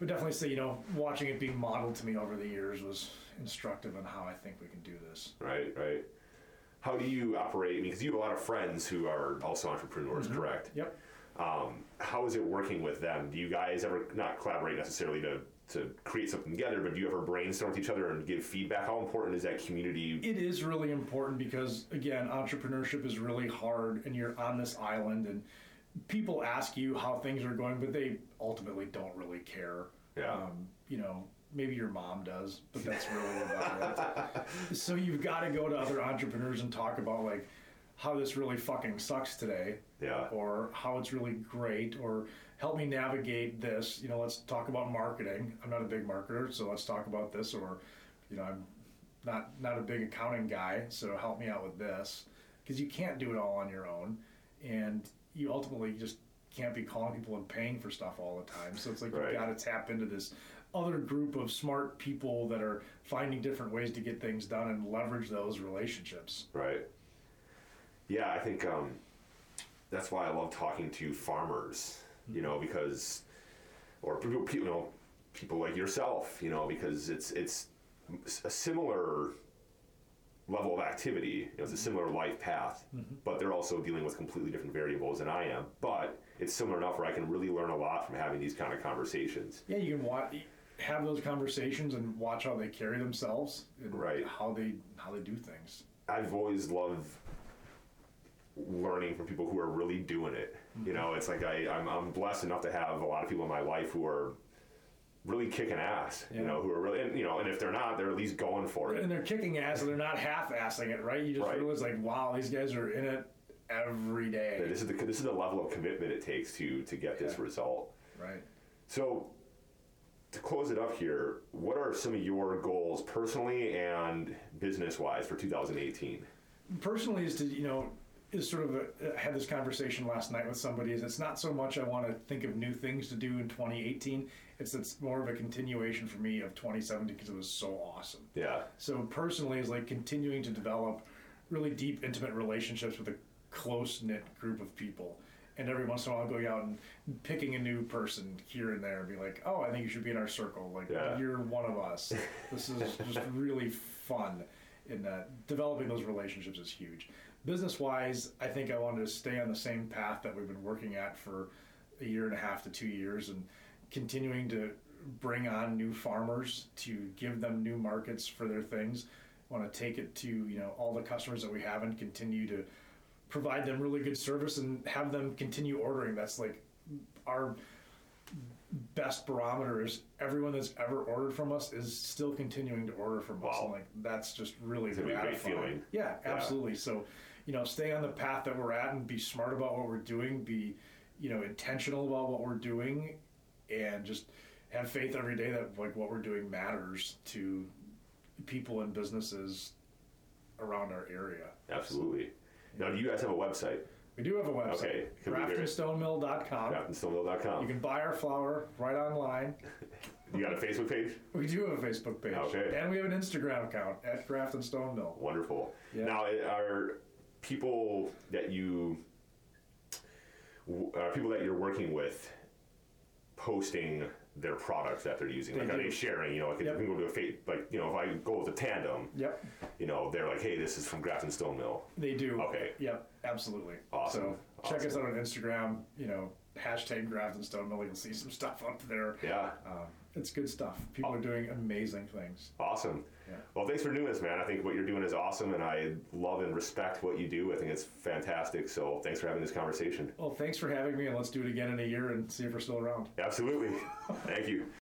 would definitely say, you know, watching it being modeled to me over the years was instructive on how I think we can do this. Right, right. How do you operate? Because you have a lot of friends who are also entrepreneurs, correct? Yep. Um, how is it working with them? Do you guys ever not collaborate necessarily to, to create something together, but do you ever brainstorm with each other and give feedback? How important is that community? It is really important because again, entrepreneurship is really hard, and you're on this island, and people ask you how things are going, but they ultimately don't really care. Yeah. Um, you know, maybe your mom does, but that's really about it. So you've got to go to other entrepreneurs and talk about like how this really fucking sucks today, Yeah. or how it's really great, or help me navigate this. You know, let's talk about marketing. I'm not a big marketer, so let's talk about this. Or, you know, I'm not not a big accounting guy, so help me out with this because you can't do it all on your own, and you ultimately just can't be calling people and paying for stuff all the time. So it's like Right. you've got to tap into this other group of smart people that are finding different ways to get things done and leverage those relationships. Right. Yeah, I think um, that's why I love talking to farmers. You know, because or people, you know, people like yourself. You know, because it's it's a similar level of activity. You know, it's a mm-hmm. similar life path, mm-hmm. but they're also dealing with completely different variables than I am. But it's similar enough where I can really learn a lot from having these kind of conversations. Yeah, you can watch, have those conversations and watch how they carry themselves and Right. how they how they do things. I've always loved learning from people who are really doing it. You mm-hmm. know, it's like I, I'm, I'm blessed enough to have a lot of people in my life who are really kicking ass. You know, who are really, and, you know, and if they're not, they're at least going for it. And they're kicking ass and they're not half-assing it, right? You just Right. realize like, wow, these guys are in it every day. This is the this is the level of commitment it takes to to get this result. Right. So, to close it up here, what are some of your goals personally and business wise for 2018? personally is to you know is sort of a, had this conversation last night with somebody is it's not so much I want to think of new things to do in 2018 it's it's more of a continuation for me of 2017 because it was so awesome. Yeah, so personally is like continuing to develop really deep intimate relationships with a close knit group of people. And every once in a while going out and picking a new person here and there and be like oh I think you should be in our circle. Like Yeah. you're one of us. This is just really fun in that developing those relationships is huge. Business wise i think i wanted to stay on the same path that we've been working at for a year and a half to two years and continuing to bring on new farmers to give them new markets for their things. Want to take it to you know all the customers that we have and continue to provide them really good service and have them continue ordering. That's like our best barometer is everyone that's ever ordered from us is still continuing to order from us. Wow. And like that's just really It's a great feeling. Yeah, Yeah. absolutely. So, you know, stay on the path that we're at and be smart about what we're doing, be, you know, intentional about what we're doing and just have faith every day that like what we're doing matters to people and businesses around our area. absolutely. Now, do you guys have a website? We do have a website, Okay. Can we hear it? graftonstonemill.com. CaptainStonemill.com. You can buy our flour right online. You got a Facebook page? We do have a Facebook page. Okay. And we have an Instagram account at Grafton Stone Mill. Wonderful. Yeah. Now, eh, are people that you are people that you're working with posting their products that they're using? They like, are they sharing? You know, like, Yep. if you go to a like, you know, if I go with a tandem, Yep, you know, they're like, hey, this is from Grafton Stone Mill. they do. Okay. Yep, absolutely. Awesome. So check us out on Instagram, you know, hashtag Grafton Stone Mill. You'll see some stuff up there. Yeah. Um, it's good stuff. People are doing amazing things. Awesome. Yeah. Well, thanks for doing this, man. I think what you're doing is awesome, and I love and respect what you do. I think it's fantastic. So, thanks for having this conversation. Well, thanks for having me, and let's do it again in a year and see if we're still around. Absolutely. Thank you.